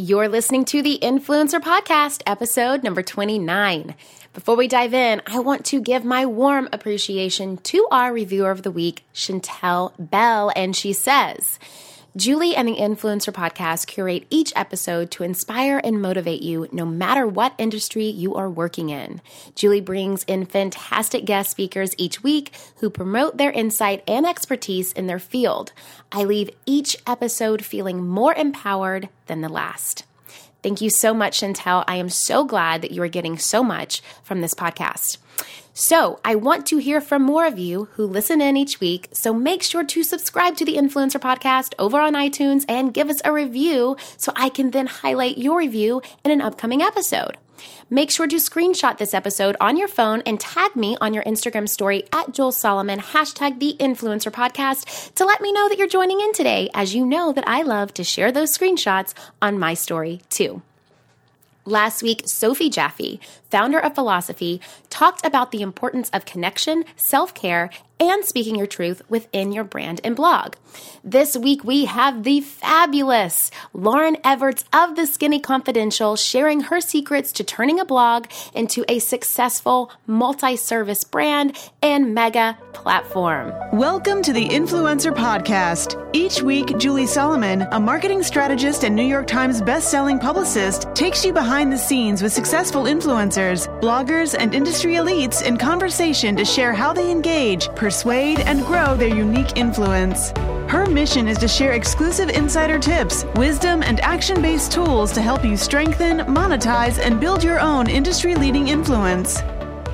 You're listening to the Influencer Podcast, episode number 29. Before we dive in, I want to give my warm appreciation to our reviewer of the week, Chantel Bell, and she says, Julie and the Influencer Podcast curate each episode to inspire and motivate you no matter what industry you are working in. Julie brings in fantastic guest speakers each week who promote their insight and expertise in their field. I leave each episode feeling more empowered than the last. Thank you so much, Chantel. I am so glad that you are getting so much from this podcast. So, I want to hear from more of you who listen in each week. So, make sure to subscribe to the Influencer Podcast over on iTunes and give us a review so I can then highlight your review in an upcoming episode. Make sure to screenshot this episode on your phone and tag me on your Instagram story at Julie Solomon, hashtag the influencer podcast to let me know that you're joining in today, as you know that I love to share those screenshots on my story too. Last week, Sophie Jaffe, founder of Philosophie, talked about the importance of connection, self care, and speaking your truth within your brand and blog. This week, we have the fabulous Lauryn Evarts of The Skinny Confidential sharing her secrets to turning a blog into a successful multi service brand and mega platform. Welcome to the Influencer Podcast. Each week, Julie Solomon, a marketing strategist and New York Times best-selling publicist, takes you behind the scenes with successful influencers, bloggers, and industry elites in conversation to share how they engage, persuade, and grow their unique influence. Her mission is to share exclusive insider tips, wisdom, and action based tools to help you strengthen, monetize, and build your own industry leading influence.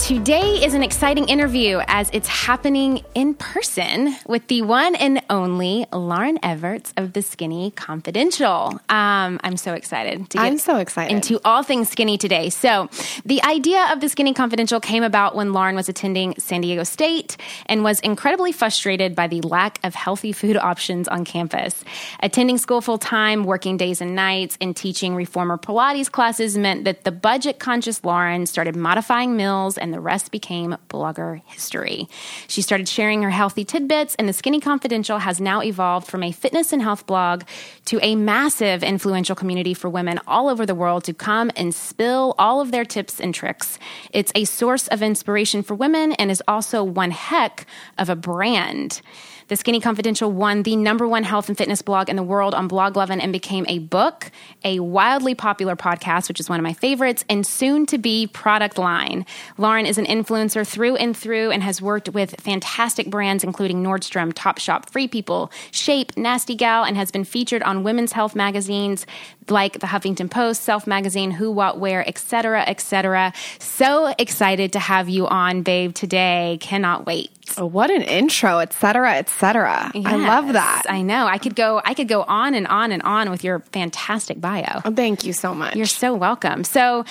Today is an exciting interview as it's happening in person with the one and only Lauryn Evarts of The Skinny Confidential. Um, I'm so excited to get I'm so excited. into all things skinny today. So, the idea of The Skinny Confidential came about when Lauryn was attending San Diego State and was incredibly frustrated by the lack of healthy food options on campus. Attending school full time, working days and nights, and teaching reformer Pilates classes meant that the budget conscious Lauryn started modifying meals and the rest became blogger history. She started sharing her healthy tidbits, and the Skinny Confidential has now evolved from a fitness and health blog to a massive influential community for women all over the world to come and spill all of their tips and tricks. It's a source of inspiration for women and is also one heck of a brand. The Skinny Confidential won the number one health and fitness blog in the world on Bloglovin and became a book, a wildly popular podcast, which is one of my favorites, and soon to be product line. Lauryn is an influencer through and through and has worked with fantastic brands including Nordstrom, Topshop, Free People, Shape, Nasty Gal, and has been featured on women's health magazines like the Huffington Post, Self Magazine, Who, What, Wear, etc., etc. So excited to have you on, babe, today. Cannot wait. Oh, what an intro, etc., etc. Yes, I love that. I know. I could go. I could go on and on and on with your fantastic bio. Oh, thank you so much. You're so welcome. So,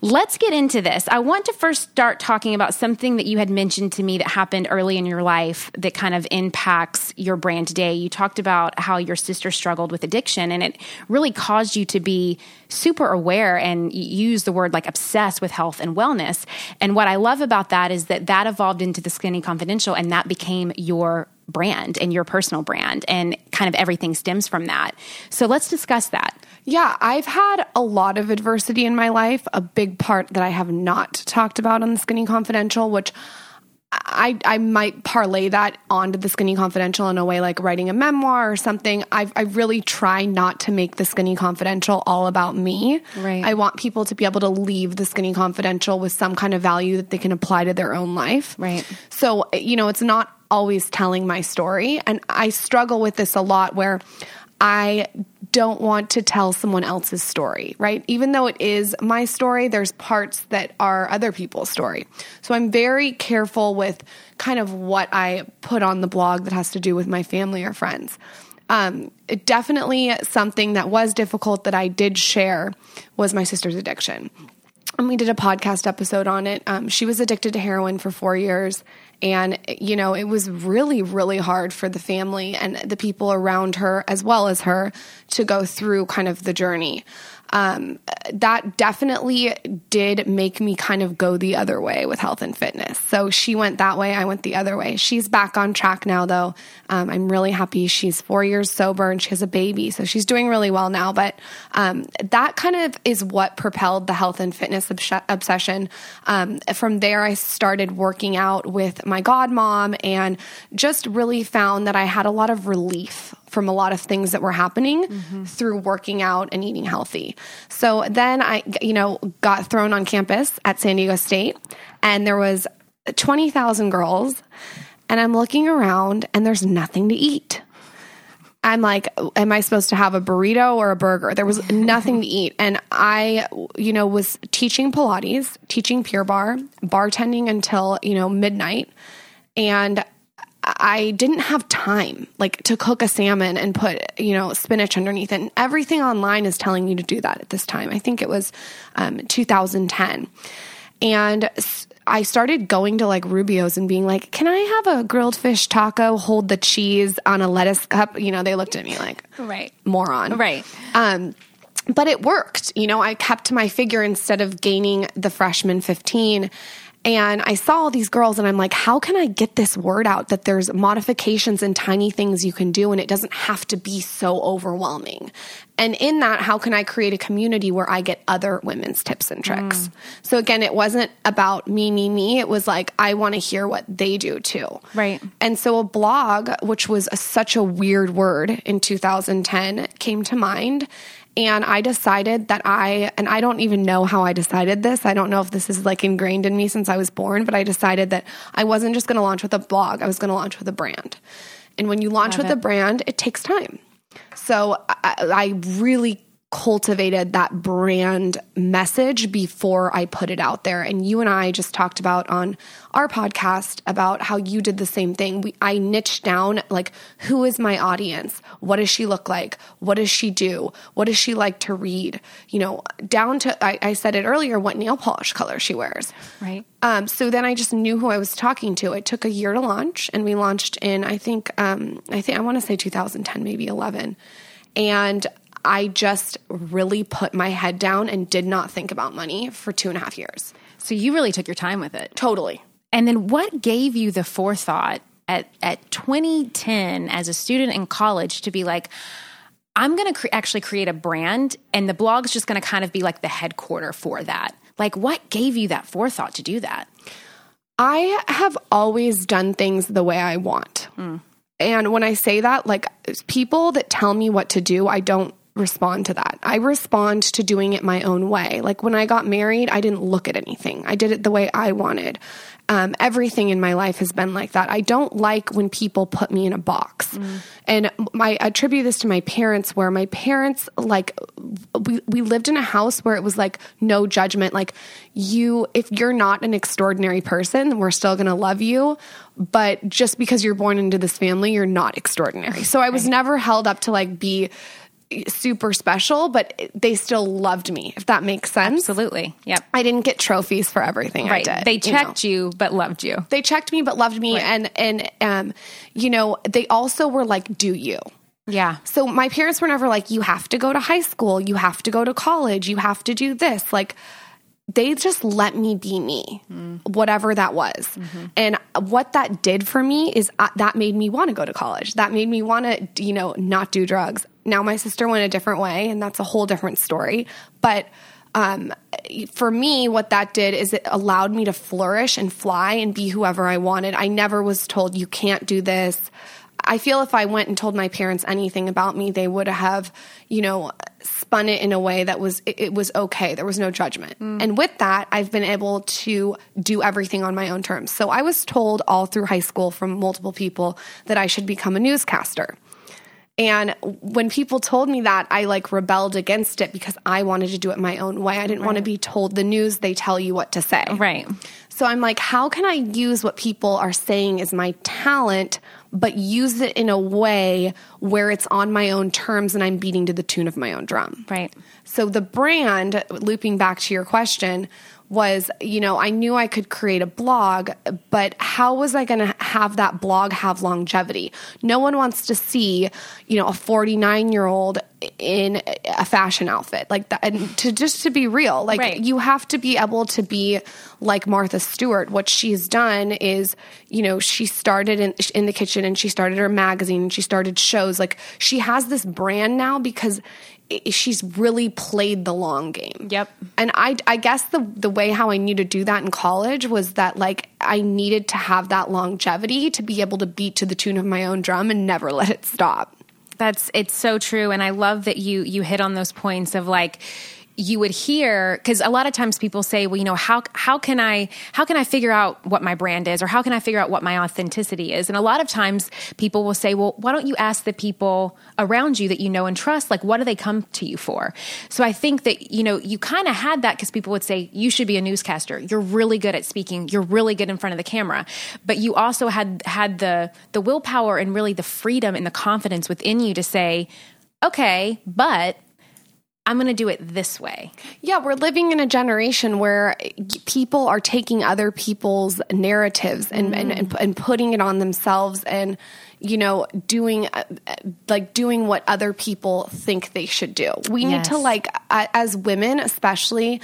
let's get into this. I want to first start talking about something that you had mentioned to me that happened early in your life that kind of impacts your brand today. You talked about how your sister struggled with addiction, and it really caused you you to be super aware and use the word like obsessed with health and wellness. And what I love about that is that that evolved into the Skinny Confidential and that became your brand and your personal brand and kind of everything stems from that. So let's discuss that. Yeah, I've had a lot of adversity in my life, a big part that I have not talked about on the Skinny Confidential, which I, I might parlay that onto the Skinny Confidential in a way like writing a memoir or something. I, I really try not to make the Skinny Confidential all about me. Right. I want people to be able to leave the Skinny Confidential with some kind of value that they can apply to their own life. Right. So, you know, it's not always telling my story. And I struggle with this a lot where I don't want to tell someone else's story, right? Even though it is my story, there's parts that are other people's story. So I'm very careful with kind of what I put on the blog that has to do with my family or friends. Um, definitely something that was difficult that I did share was my sister's addiction. And we did a podcast episode on it. Um, she was addicted to heroin for four years And, you know, it was really, really hard for the family and the people around her, as well as her, to go through kind of the journey um, that definitely did make me kind of go the other way with health and fitness. So she went that way, I went the other way. She's back on track now, though. Um, I'm really happy. She's four years sober and she has a baby, so she's doing really well now. But um, that kind of is what propelled the health and fitness obs- obsession. Um, from there, I started working out with my godmom and just really found that I had a lot of relief from a lot of things that were happening mm-hmm. through working out and eating healthy. So then I, you know, got thrown on campus at San Diego State and there was 20,000 girls and I'm looking around and there's nothing to eat. I'm like, am I supposed to have a burrito or a burger? There was nothing to eat. And I, you know, was teaching Pilates, teaching Pure Barre, bartending until, you know, midnight. And I didn't have time like to cook a salmon and put, you know, spinach underneath it. And everything online is telling you to do that at this time. I think it was um, 2010. And I started going to like Rubio's and being like, can I have a grilled fish taco, hold the cheese on a lettuce cup? You know, they looked at me like, right, moron. Right. Um, but it worked. You know, I kept my figure instead of gaining the freshman 15 and I saw all these girls and I'm like, how can I get this word out that there's modifications and tiny things you can do and it doesn't have to be so overwhelming? And in that, how can I create a community where I get other women's tips and tricks? Mm. So again, it wasn't about me, me, me. It was like, I want to hear what they do too. Right. And so a blog, which was a, such a weird word in 2010, came to mind. And I decided that I, and I don't even know how I decided this. I don't know if this is like ingrained in me since I was born, but I decided that I wasn't just going to launch with a blog, I was going to launch with a brand. And when you launch Love with it. a brand, it takes time. So I, I really cultivated that brand message before I put it out there. And you and I just talked about on our podcast about how you did the same thing. We, I niched down like, who is my audience? What does she look like? What does she do? What does she like to read? You know, down to, I, I said it earlier, what nail polish color she wears. Right. Um, so then I just knew who I was talking to. It took a year to launch and we launched in, I think, um, I think, I want to say 2010, maybe 11. And I just really put my head down and did not think about money for two and a half years. So you really took your time with it. Totally. And then what gave you the forethought at, at 2010 as a student in college to be like, I'm going to cre- actually create a brand and the blog's just going to kind of be like the headquarter for that? Like, what gave you that forethought to do that? I have always done things the way I want. Mm. And when I say that, like people that tell me what to do, I don't respond to that. I respond to doing it my own way. Like when I got married, I didn't look at anything. I did it the way I wanted. Um, everything in my life has been like that. I don't like when people put me in a box. Mm. And my, I attribute this to my parents, where my parents, like, we, we lived in a house where it was like no judgment. Like, you, if you're not an extraordinary person, we're still going to love you. But just because you're born into this family, you're not extraordinary. So I was never held up to like be super special, but they still loved me, if that makes sense. Absolutely. Yep. I didn't get trophies for everything right. I did. They checked you, know. you, but loved you. They checked me but loved me right. and and um you know, they also were like do you. Yeah. So my parents were never like you have to go to high school, you have to go to college, you have to do this. Like they just let me be me, mm. whatever that was. Mm-hmm. And what that did for me is uh, that made me want to go to college. That made me want to, you know, not do drugs. Now my sister went a different way, and that's a whole different story. But um, for me, what that did is it allowed me to flourish and fly and be whoever I wanted. I never was told, you can't do this. I feel if I went and told my parents anything about me, they would have, you know, spun it in a way that was it, was okay. There was no judgment. Mm. And with that, I've been able to do everything on my own terms. So I was told all through high school from multiple people that I should become a newscaster. And when people told me that, I like rebelled against it because I wanted to do it my own way. I didn't right. want to be told the news, they tell you what to say. Right. So I'm like, how can I use what people are saying is my talent, but use it in a way where it's on my own terms and I'm beating to the tune of my own drum? Right. So the brand, looping back to your question, was, you know, I knew I could create a blog, but how was I going to have that blog have longevity? No one wants to see, you know, a 49 year old in a fashion outfit like that. And to just to be real, like Right. you have to be able to be like Martha Stewart. What she's done is, you know, she started in, in the kitchen and she started her magazine and she started shows. Like she has this brand now because she's really played the long game. Yep. And I, I guess the the way how I knew to do that in college was that like I needed to have that longevity to be able to beat to the tune of my own drum and never let it stop. That's it's so true, and I love that you you hit on those points of like you would hear because a lot of times people say, well, you know, how how can I how can I figure out what my brand is, or how can I figure out what my authenticity is? And a lot of times people will say, well, why don't you ask the people around you that you know and trust, like what do they come to you for? So I think that you know you kind of had that because people would say you should be a newscaster. You're really good at speaking. You're really good in front of the camera, but you also had had the the willpower and really the freedom and the confidence within you to say, okay, but I'm going to do it this way. Yeah, we're living in a generation where people are taking other people's narratives and, and, and, and putting it on themselves and, you know, doing uh, like doing what other people think they should do. We need to like, as women, especially,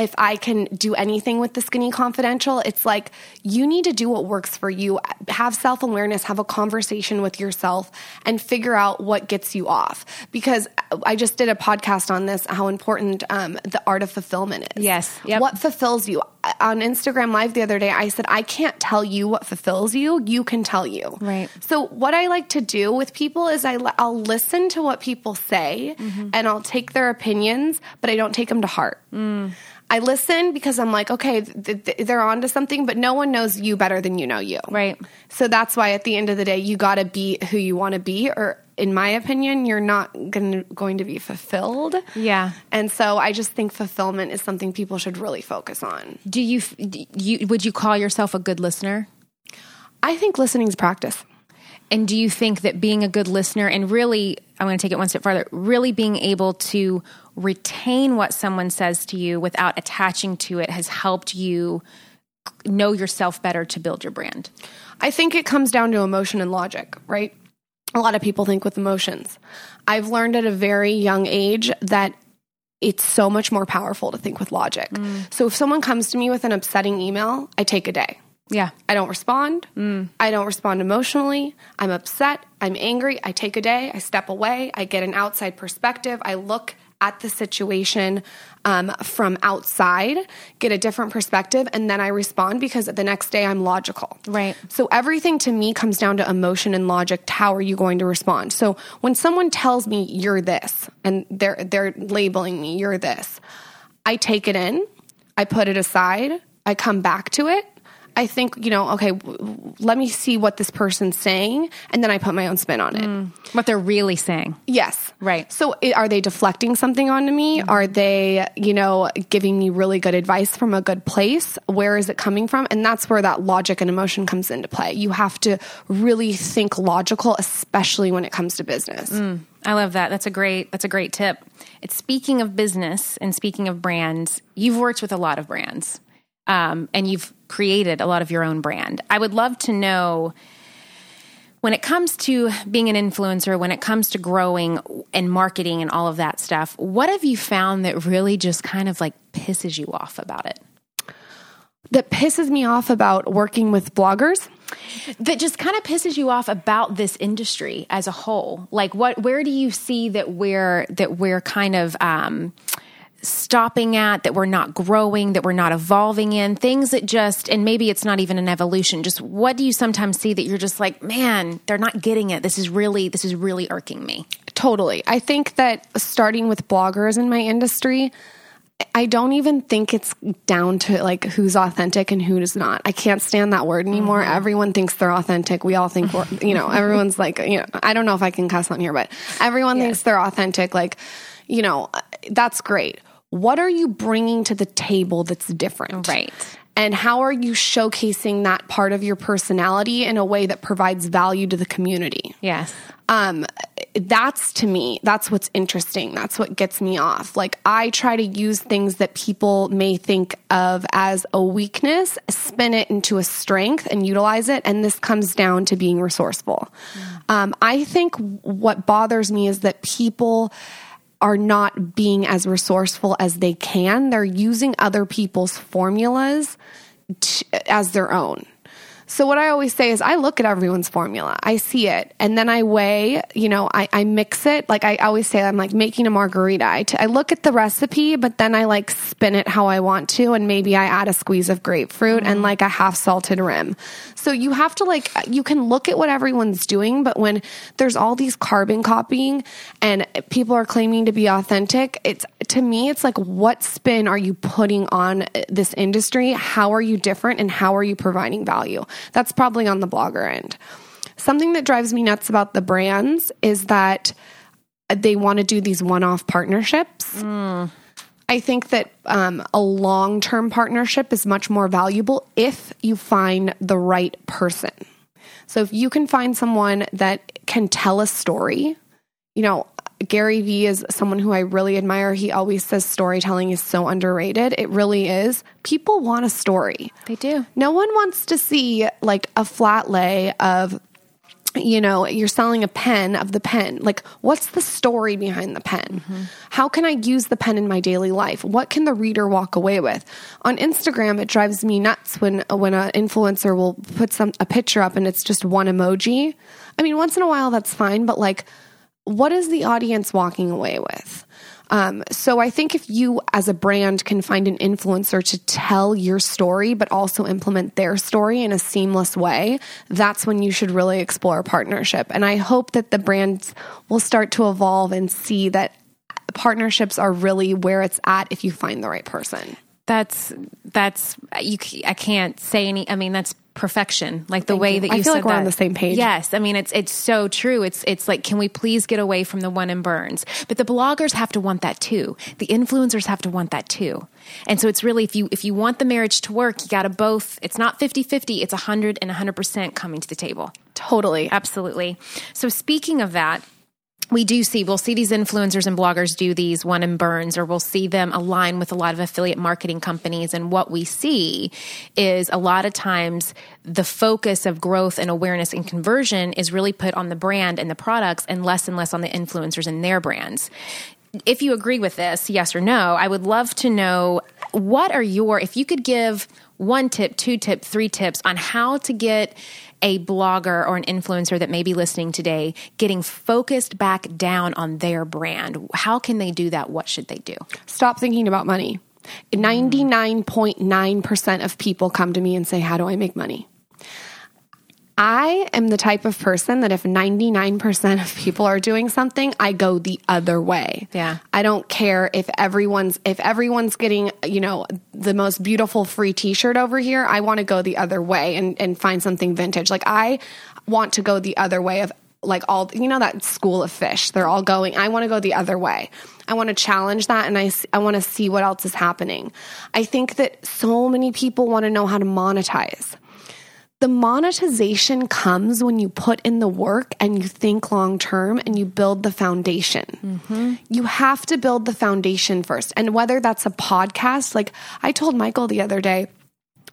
if I can do anything with the Skinny Confidential, it's like you need to do what works for you. Have self awareness, have a conversation with yourself, and figure out what gets you off. Because I just did a podcast on this, how important um, the art of fulfillment is. Yes. Yep. What fulfills you? On Instagram Live the other day, I said, I can't tell you what fulfills you. You can tell you. Right. So what I like to do with people is I I'll listen to what people say Mm-hmm. and I'll take their opinions, but I don't take them to heart. Mm. I listen because I'm like, okay, th- th- they're onto something, but no one knows you better than you know you. Right. So that's why at the end of the day, you got to be who you want to be, or in my opinion, you're not gonna, going to be fulfilled. Yeah. And so I just think fulfillment is something people should really focus on. Do you, do you would you call yourself a good listener? I think listening is practice. And do you think that being a good listener and really, I'm going to take it one step farther, really being able to retain what someone says to you without attaching to it has helped you know yourself better to build your brand? I think it comes down to emotion and logic, right? A lot of people think with emotions. I've learned at a very young age that it's so much more powerful to think with logic. Mm. So if someone comes to me with an upsetting email, I take a day. Yeah. I don't respond. Mm. I don't respond emotionally. I'm upset. I'm angry. I take a day. I step away. I get an outside perspective. I look at the situation um, from outside, get a different perspective, and then I respond because the next day I'm logical. Right. So everything to me comes down to emotion and logic. How are you going to respond? So when someone tells me you're this, and they're they're labeling me you're this, I take it in, I put it aside, I come back to it. I think you know, okay, w- let me see what this person's saying, and then I put my own spin on it. Mm. What they're really saying. Yes. Right. So i- are they deflecting something onto me? Mm-hmm. Are they, you know, giving me really good advice from a good place? Where is it coming from? And that's where that logic and emotion comes into play. You have to really think logical, especially when it comes to business. Mm. I love that. That's a great that's a great tip. It's speaking of business and speaking of brands, you've worked with a lot of brands. Um, and you've created a lot of your own brand. I would love to know when it comes to being an influencer, when it comes to growing and marketing and all of that stuff, what have you found that really just kind of like pisses you off about it? That pisses me off about working with bloggers. that just kind of pisses you off about this industry as a whole like what where do you see that we're that we're kind of um stopping at that we're not growing that we're not evolving in things that just and maybe it's not even an evolution just what do you sometimes see that you're just like man they're not getting it this is really this is really irking me Totally. I think that starting with bloggers in my industry, I don't even think it's down to like who's authentic and who's not. I can't stand that word anymore. Mm-hmm. Everyone thinks they're authentic. We all think we're, you know, everyone's like, you know, I don't know if I can cuss on here, but everyone thinks they're authentic. Like, you know, that's great. What are you bringing to the table that's different? Right. And how are you showcasing that part of your personality in a way that provides value to the community? yes um, that's to me, that's what's interesting. That's what gets me off. Like, I try to use things that people may think of as a weakness, spin it into a strength and utilize it. And this comes down to being resourceful. Mm. Um, I think what bothers me is that people, are not being as resourceful as they can. They're using other people's formulas as their own. So what I always say is I look at everyone's formula. I see it and then I weigh, you know, I, I mix it. Like I always say, I'm like making a margarita. I, t- I look at the recipe, but then I like spin it how I want to. And maybe I add a squeeze of grapefruit mm-hmm. and like a half salted rim. So you have to like, you can look at what everyone's doing, but when there's all these carbon copying and people are claiming to be authentic, it's to me, it's like, what spin are you putting on this industry? How are you different and how are you providing value? That's probably on the blogger end. Something that drives me nuts about the brands is that they want to do these one off partnerships. Mm. I think that um, a long term partnership is much more valuable if you find the right person. So if you can find someone that can tell a story, you know, Gary Vee is someone who I really admire. He always says storytelling is so underrated. It really is. People want a story. They do. No one wants to see like a flat lay of you know, you're selling a pen of the pen. Like, what's the story behind the pen? Mm-hmm. How can I use the pen in my daily life? What can the reader walk away with? On Instagram, it drives me nuts when when an influencer will put some a picture up and it's just one emoji. I mean, once in a while that's fine, but like what is the audience walking away with? Um, so I think if you as a brand can find an influencer to tell your story, but also implement their story in a seamless way, that's when you should really explore partnership. And I hope that the brands will start to evolve and see that partnerships are really where it's at if you find the right person that's that's you I can't say any I mean that's perfection. Like the Thank way you. that you I feel like we're that. on the same page. Yes. I mean it's it's so true. It's it's like can we please get away from the one and burns? But the bloggers have to want that too. The influencers have to want that too. And so it's really if you if you want the marriage to work you got to both it's not 50-50 it's 100 and 100% coming to the table. Totally. Absolutely. So speaking of that we do see we'll see these influencers and bloggers do these one and burns or we'll see them align with a lot of affiliate marketing companies. And what we see is a lot of times the focus of growth and awareness and conversion is really put on the brand and the products and less and less on the influencers and their brands. If you agree with this yes or no i would love to know what are your if you could give one tip two tip three tips on how to get a blogger or an influencer that may be listening today getting focused back down on their brand? How can they do that? What should they do? Stop thinking about money. Mm. 99.9% of people come to me and say, How do I make money? I am the type of person that if 99% of people are doing something, I go the other way. Yeah. I don't care if everyone's if everyone's getting, you know, the most beautiful free t-shirt over here, I want to go the other way and and find something vintage. Like I want to go the other way of like all you know that school of fish. They're all going. I want to go the other way. I want to challenge that and I I want to see what else is happening. I think that so many people want to know how to monetize the monetization comes when you put in the work and you think long term and you build the foundation. Mm-hmm. You have to build the foundation first. And whether that's a podcast, like I told Michael the other day,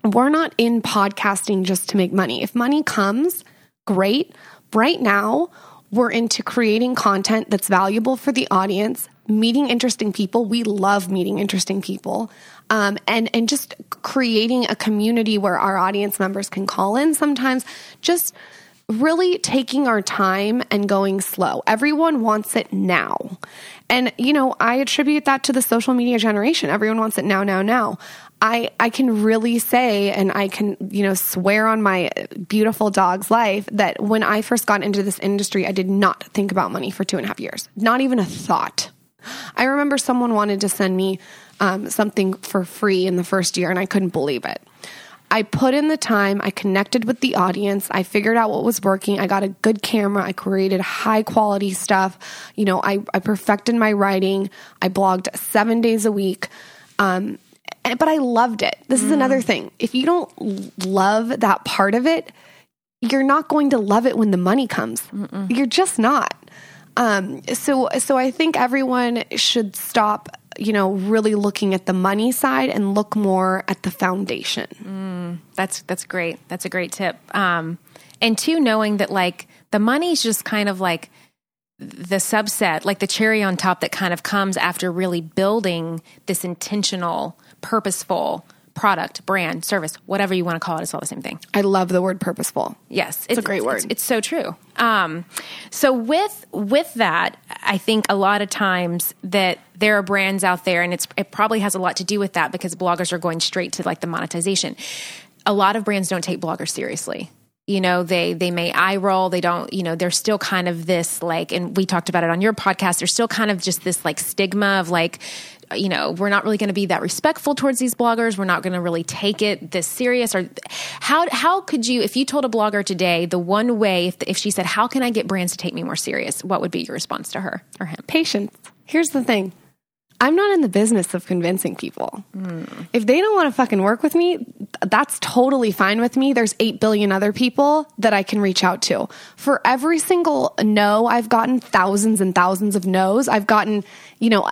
we're not in podcasting just to make money. If money comes, great. Right now, we're into creating content that's valuable for the audience, meeting interesting people. We love meeting interesting people um, and and just creating a community where our audience members can call in sometimes just really taking our time and going slow everyone wants it now and you know i attribute that to the social media generation everyone wants it now now now I, I can really say and I can, you know, swear on my beautiful dog's life that when I first got into this industry, I did not think about money for two and a half years. Not even a thought. I remember someone wanted to send me um, something for free in the first year, and I couldn't believe it. I put in the time, I connected with the audience, I figured out what was working, I got a good camera, I created high quality stuff. You know, I, I perfected my writing, I blogged seven days a week. Um, but I loved it. This is mm. another thing. If you don't love that part of it, you're not going to love it when the money comes. Mm-mm. You're just not. Um, so, so I think everyone should stop, you know, really looking at the money side and look more at the foundation. That's that's great. That's a great tip. Um, and two, knowing that like the money's just kind of like the subset, like the cherry on top that kind of comes after really building this intentional, purposeful product, brand, service, whatever you want to call it. It's all the same thing. I love the word purposeful. Yes, It's a great word. It's, it's so true. Um, so with with that, I think a lot of times that there are brands out there, and it's it probably has a lot to do with that because bloggers are going straight to like the monetization. A lot of brands don't take bloggers seriously. You know, they they may eye roll. They don't. You know, they're still kind of this like, and we talked about it on your podcast. There's still kind of just this like stigma of like you know, we're not really going to be that respectful towards these bloggers. We're not going to really take it this serious. Or how how could you, if you told a blogger today, the one way, if, if she said, "How can I get brands to take me more serious?" What would be your response to her or him? Patience. Here's the thing. I'm not in the business of convincing people. Hmm. If they don't want to fucking work with me, that's totally fine with me. There's 8 billion other people that I can reach out to. For every single no, I've gotten thousands and thousands of no's. I've gotten, you know,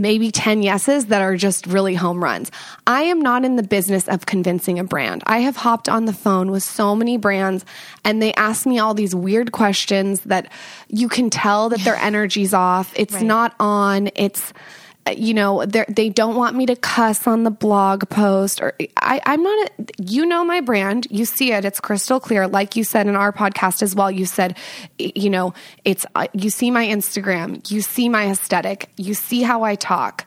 maybe 10 yeses that are just really home runs. I am not in the business of convincing a brand. I have hopped on the phone with so many brands and they ask me all these weird questions that you can tell that their energy's off. It's Right. not on. It's you know they're- don't want me to cuss on the blog post or I, i'm not a, you know my brand. You see it. It's crystal clear. Like you said in our podcast as well you said you know it's uh, you see my instagram. You see my aesthetic. You see how i talk.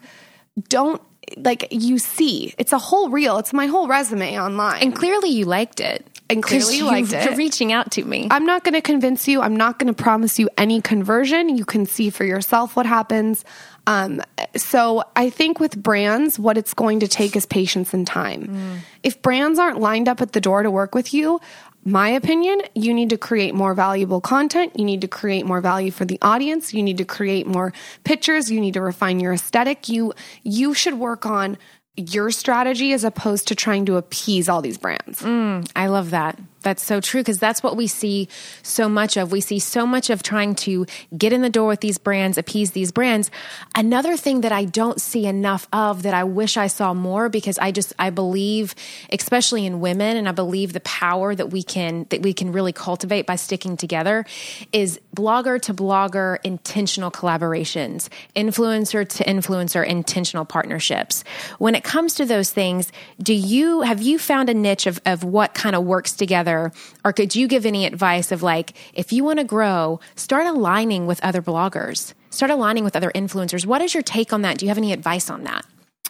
Don't like you see. It's a whole reel. It's my whole resume online. And clearly, you liked it. And clearly you liked you're reaching out to me. I'm not going to convince you. I'm not going to promise you any conversion. You can see for yourself what happens. Um, so I think with brands, what it's going to take is patience and time. If brands aren't lined up at the door to work with you, my opinion, you need to create more valuable content. You need to create more value for the audience. You need to create more pictures. You need to refine your aesthetic. You you should work on your strategy as opposed to trying to appease all these brands. Mm, I love that. That's so true because that's what we see so much of. We see so much of trying to get in the door with these brands, appease these brands. Another thing that I don't see enough of that I wish I saw more because I just I believe especially in women and I believe the power that we can that we can really cultivate by sticking together is blogger to blogger intentional collaborations, influencer to influencer intentional partnerships. When it comes to those things, do you have you found a niche of, of what kind of works together? Or could you give any advice of like, if you want to grow, start aligning with other bloggers, start aligning with other influencers. What is your take on that? Do you have any advice on that?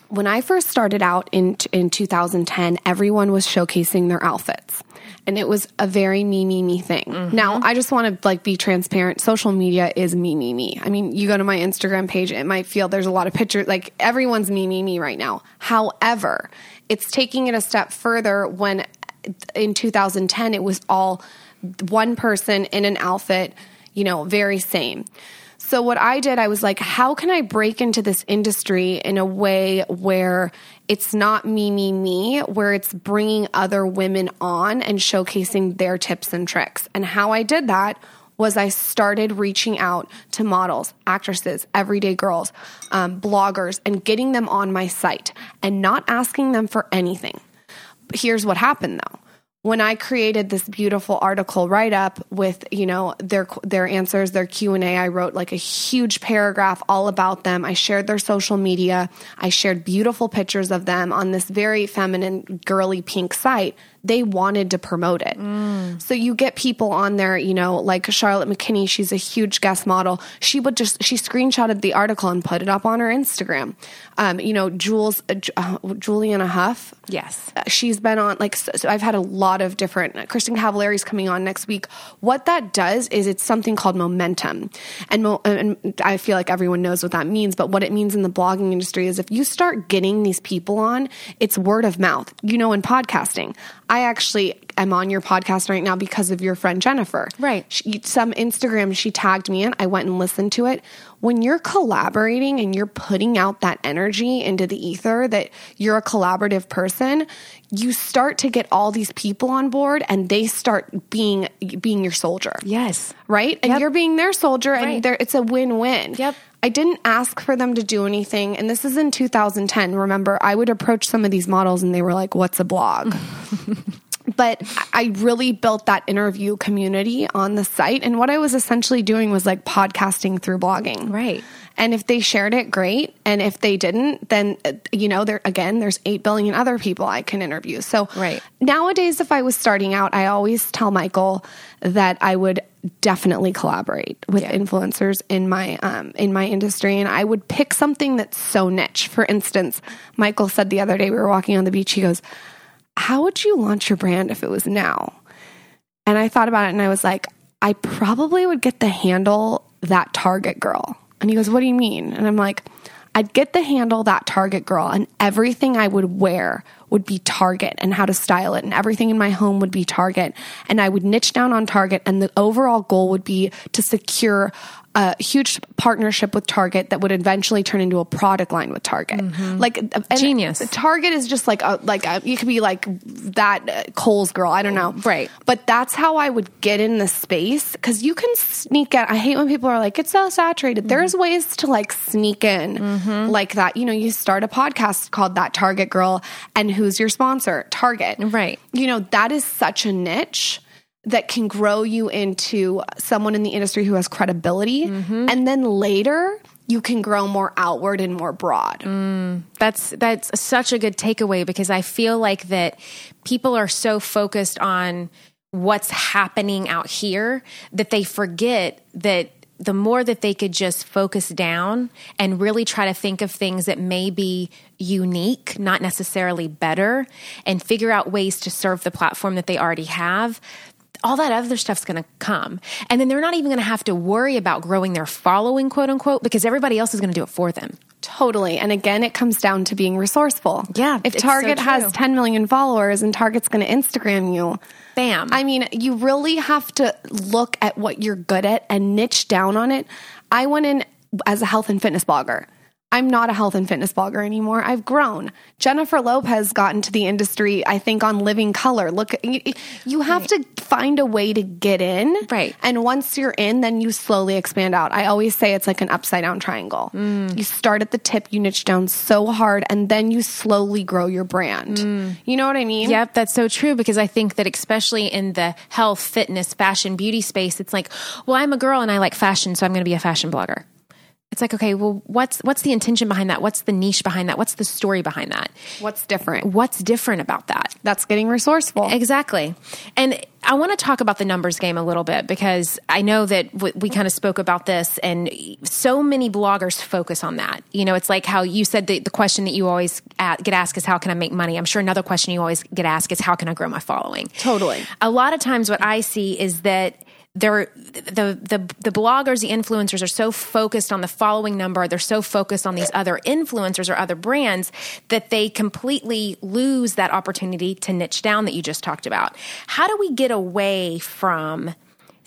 when I first started out in in 2010, everyone was showcasing their outfits. And it was a very me me me thing. Mm-hmm. Now, I just want to like be transparent. Social media is me me me. I mean, you go to my Instagram page, it might feel there's a lot of pictures like everyone's me me me right now. However, it's taking it a step further when in 2010 it was all one person in an outfit, you know, very same. So what I did, I was like, how can I break into this industry in a way where it's not me, me, me, where it's bringing other women on and showcasing their tips and tricks. And how I did that was I started reaching out to models, actresses, everyday girls, um, bloggers, and getting them on my site and not asking them for anything. Here's what happened though when I created this beautiful article write up with you know their their answers, their Q and A, I wrote like a huge paragraph all about them. I shared their social media. I shared beautiful pictures of them on this very feminine, girly pink site. They wanted to promote it. So you get people on there, you know, like Charlotte McKinney. She's a huge guest model. She would just she screenshotted the article and put it up on her Instagram. Um, you know, Jules uh, uh, Julianne Hough Yes. she's been on like so, so I've had a lot of different Kristin Cavallari's coming on next week. What that does is it's something called momentum, and, mo, and I feel like everyone knows what that means. But what it means in the blogging industry is if you start getting these people on, it's word of mouth. You know, in podcasting, I actually am on your podcast right now because of your friend Jennifer. Right. She, some Instagram she tagged me in. I went and listened to it. When you're collaborating and you're putting out that energy into the ether that you're a collaborative person, you start to get all these people on board and they start being being your soldier. Yes. Right? And Yep. you're being their soldier and they're, it's a win-win. Yep. I didn't ask for them to do anything. And this is in 2010. Remember, I would approach some of these models and they were like, What's a blog? but I really built that interview community on the site. And what I was essentially doing was like podcasting through blogging. Right. And if they shared it, great. And if they didn't, then, uh, you know, there again, there's 8 billion other people I can interview. So Right. nowadays, if I was starting out, I always tell Michael that I would definitely collaborate with Yeah. influencers in my um, in my industry, and I would pick something that's so niche. For instance, Michael said the other day we were walking on the beach. He goes, "How would you launch your brand if it was now?" And I thought about it, and I was like, "I probably would get the handle that Target girl." And he goes, "What do you mean?" And I'm like. I'd get the handle that Target girl, and everything I would wear would be Target and how to style it, and everything in my home would be Target. And I would niche down on Target, and the overall goal would be to secure a huge partnership with Target that would eventually turn into a product line with Target. Mm-hmm. Like and Genius. Target is just like a like a, you could be like that uh, Kohl's girl. I don't know, Right. But that's how I would get in the space because you can sneak in. I hate when people are like, it's so saturated. Mm-hmm. There's ways to like sneak in mm-hmm. like that. You know, you start a podcast called That Target Girl, and who's your sponsor? Target. Right. You know, that is such a niche that can grow you into someone in the industry who has credibility. Mm-hmm. And then later, you can grow more outward and more broad. Mm, that's that's such a good takeaway because I feel like that people are so focused on what's happening out here that they forget that the more that they could just focus down and really try to think of things that may be unique, not necessarily better, and figure out ways to serve the platform that they already have, all that other stuff's going to come. And then they're not even going to have to worry about growing their following, quote unquote, because everybody else is going to do it for them. Totally. And again, it comes down to being resourceful. Yeah, If it's so Target has 10 million followers and Target's going to Instagram you, Bam. I mean, you really have to look at what you're good at and niche down on it. I went in as a health and fitness blogger. I'm not a health and fitness blogger anymore. I've grown. Jennifer Lopez got into the industry, I think, on Living Color. Look, you, you have to find a way to get in. Right. And once you're in, then you slowly expand out. I always say it's like an upside down triangle. Mm. You start at the tip, you niche down so hard, and then you slowly grow your brand. Mm. You know what I mean? Yep, that's so true because I think that especially in the health, fitness, fashion, beauty space, it's like, well, I'm a girl and I like fashion, so I'm going to be a fashion blogger. It's like, okay, well, what's what's the intention behind that? What's the niche behind that? What's the story behind that? What's different? What's different about that? That's getting resourceful. Exactly. And I want to talk about the numbers game a little bit because I know that w- we kind of spoke about this, and so many bloggers focus on that. You know, it's like how you said the, the question that you always a- get asked is, How can I make money? I'm sure another question you always get asked is, How can I grow my following? Totally. A lot of times, what I see is that they're the the the bloggers, the influencers are so focused on the following number, they're so focused on these other influencers or other brands that they completely lose that opportunity to niche down that you just talked about. How do we get away from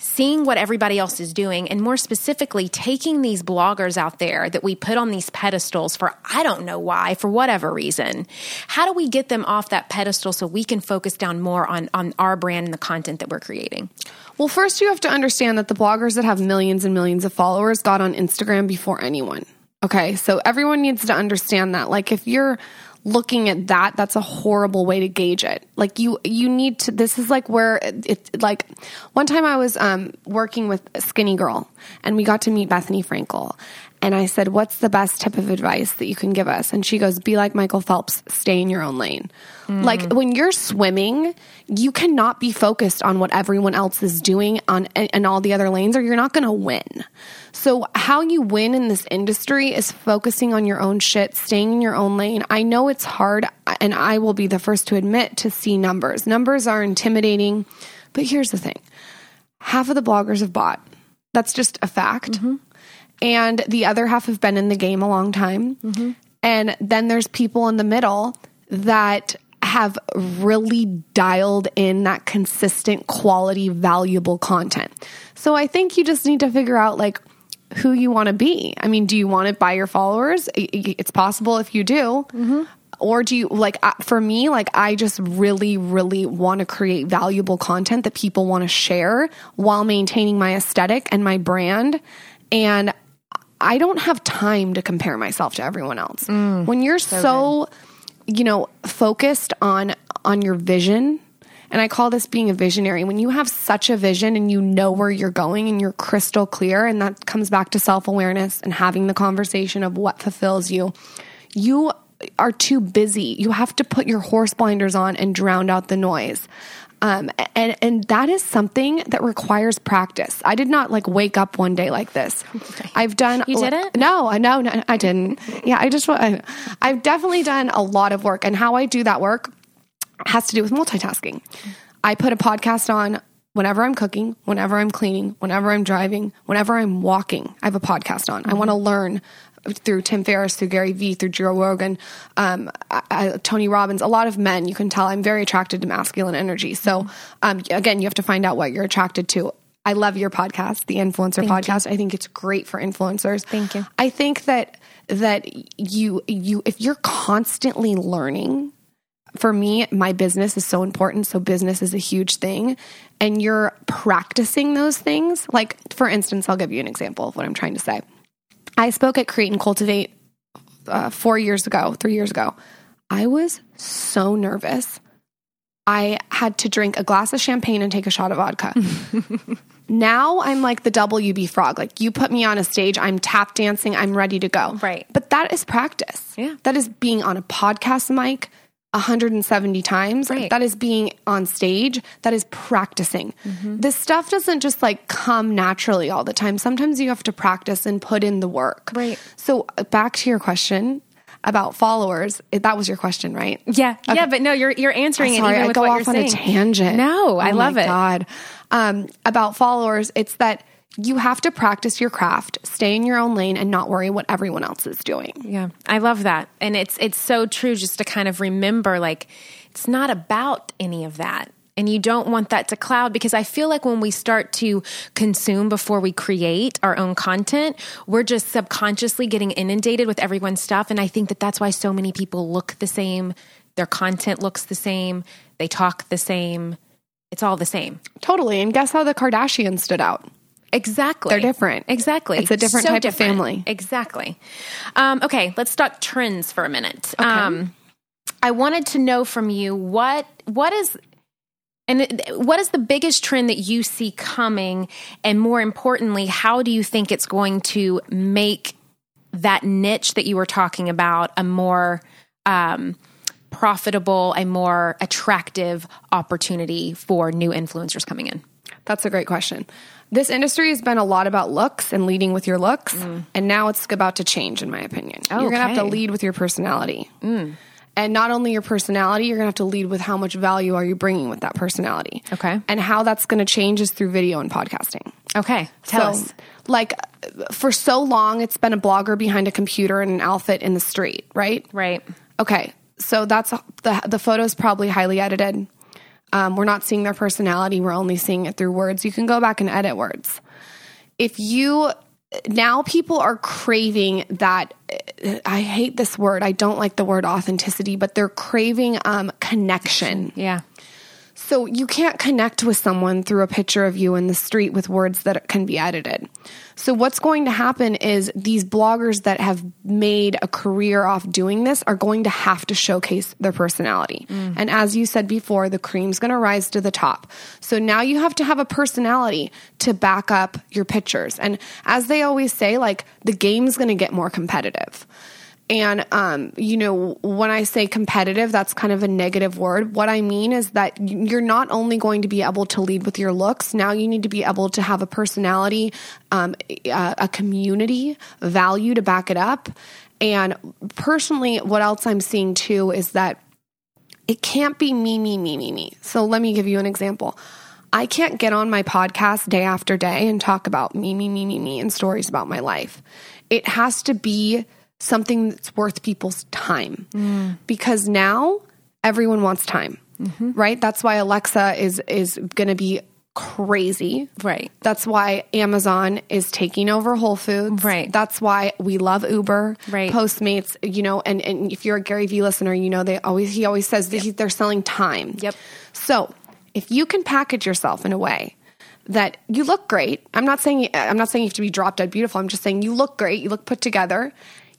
seeing what everybody else is doing and more specifically taking these bloggers out there that we put on these pedestals for I don't know why for whatever reason how do we get them off that pedestal so we can focus down more on on our brand and the content that we're creating Well, first you have to understand that the bloggers that have millions and millions of followers got on Instagram before anyone. Okay, so everyone needs to understand that. Like, if you're looking at that, that's a horrible way to gauge it. Like, you you need to. This is like where it, it like one time I was um, working with a skinny girl, and we got to meet Bethenny Frankel. And I said, What's the best tip of advice that you can give us? And she goes, Be like Michael Phelps, stay in your own lane. Like when you're swimming, you cannot be focused on what everyone else is doing on in all the other lanes, or you're not going to win. So, how you win in this industry is focusing on your own shit, staying in your own lane. I know it's hard, and I will be the first to admit to see numbers. Numbers are intimidating, but here's the thing half of the bloggers have bought. That's just a fact. Mm-hmm. And the other half have been in the game a long time. Mm-hmm. And then there's people in the middle that have really dialed in that consistent quality, valuable content. So I think you just need to figure out like who you want to be. I mean, do you want it by your followers? It's possible if you do. Mm-hmm. Or do you like for me, like I just really, really want to create valuable content that people want to share while maintaining my aesthetic and my brand. And I don't have time to compare myself to everyone else. Mm, when you're so, so you know, focused on on your vision, and I call this being a visionary. When you have such a vision and you know where you're going and you're crystal clear, and that comes back to self awareness and having the conversation of what fulfills you, you are too busy. You have to put your horse blinders on and drown out the noise. Um, and and that is something that requires practice. I did not like wake up one day like this. I've done. You did it? No, I no, no, I didn't. Yeah, I just I, I've definitely done a lot of work, and how I do that work has to do with multitasking. I put a podcast on whenever I'm cooking, whenever I'm cleaning, whenever I'm driving, whenever I'm walking. I have a podcast on. Mm-hmm. I want to learn through Tim Ferriss, through Gary Vee, through Joe Rogan, um, I, I, Tony Robbins, a lot of men, you can tell I'm very attracted to masculine energy. So, um, again, you have to find out what you're attracted to. I love your podcast, the Influencer Thank Podcast. You. I think it's great for influencers. Thank you. I think that that you you if you're constantly learning, for me, my business is so important. So business is a huge thing, and you're practicing those things. Like for instance, I'll give you an example of what I'm trying to say. I spoke at Create and Cultivate uh, four years ago, three years ago. I was so nervous. I had to drink a glass of champagne and take a shot of vodka. now I'm like the WB frog. Like you put me on a stage, I'm tap dancing, I'm ready to go. Right. But that is practice. Yeah. That is being on a podcast mic, 170 times. Right. That is being on stage. That is practicing. Mm-hmm. This stuff doesn't just like come naturally all the time. Sometimes you have to practice and put in the work. Right. So uh, back to your question about followers. That was your question, right? Yeah. Okay. Yeah, but no, you're you're answering sorry, it I go what off on saying. a tangent. No, I oh love my it. God. Um, about followers, it's that you have to practice your craft, stay in your own lane, and not worry what everyone else is doing. Yeah, I love that, and it's it's so true. Just to kind of remember, like, it's not about any of that. And you don't want that to cloud because I feel like when we start to consume before we create our own content, we're just subconsciously getting inundated with everyone's stuff. And I think that that's why so many people look the same. Their content looks the same. They talk the same. It's all the same. Totally. And guess how the Kardashians stood out? Exactly. They're different. Exactly. It's a different so type different. of family. Exactly. Um, okay, let's talk trends for a minute. Okay. Um, I wanted to know from you what what is and what is the biggest trend that you see coming and more importantly how do you think it's going to make that niche that you were talking about a more um, profitable a more attractive opportunity for new influencers coming in that's a great question this industry has been a lot about looks and leading with your looks mm. and now it's about to change in my opinion. Oh, you're gonna have to lead with your personality. Mm. And not only your personality you're going to have to lead with how much value are you bringing with that personality. Okay. And how that's going to change is through video and podcasting. Okay tell so, us. like for so long it's been a blogger behind a computer in an outfit in the street right? Right. Okay so that's the the photos probably highly edited um, we're not seeing their personality. We're only seeing it through words. You can go back and edit words. If you now people are craving that i hate this word. I don't like the word authenticity but they're craving um, connection. Yeah so you can't connect with someone through a picture of you in the street with words that can be edited. So what's going to happen is these bloggers that have made a career off doing this are going to have to showcase their personality. Mm. And as you said before, the cream's going to rise to the top. So now you have to have a personality to back up your pictures. And as they always say, like the game's going to get more competitive. And, um, you know, when I say competitive, that's kind of a negative word. What I mean is that you're not only going to be able to lead with your looks, now you need to be able to have a personality, um, a, community value to back it up. And personally, what else I'm seeing too is that it can't be me, me, me, me, me. So let me give you an example. I can't get on my podcast day after day and talk about me, me, me, me, me, and stories about my life. It has to be something that's worth people's time. Mm. Because now everyone wants time, right? That's why Alexa is is going to be crazy. Right. That's why Amazon is taking over Whole Foods. Right. That's why we love Uber, Right. Postmates, you know, and, and if you're a Gary Vee listener, you know, they always, he always says that he, they're selling time. Yep. So if you can package yourself in a way that you look great, I'm not saying, I'm not saying you have to be drop dead beautiful. I'm just saying you look great. You look put together.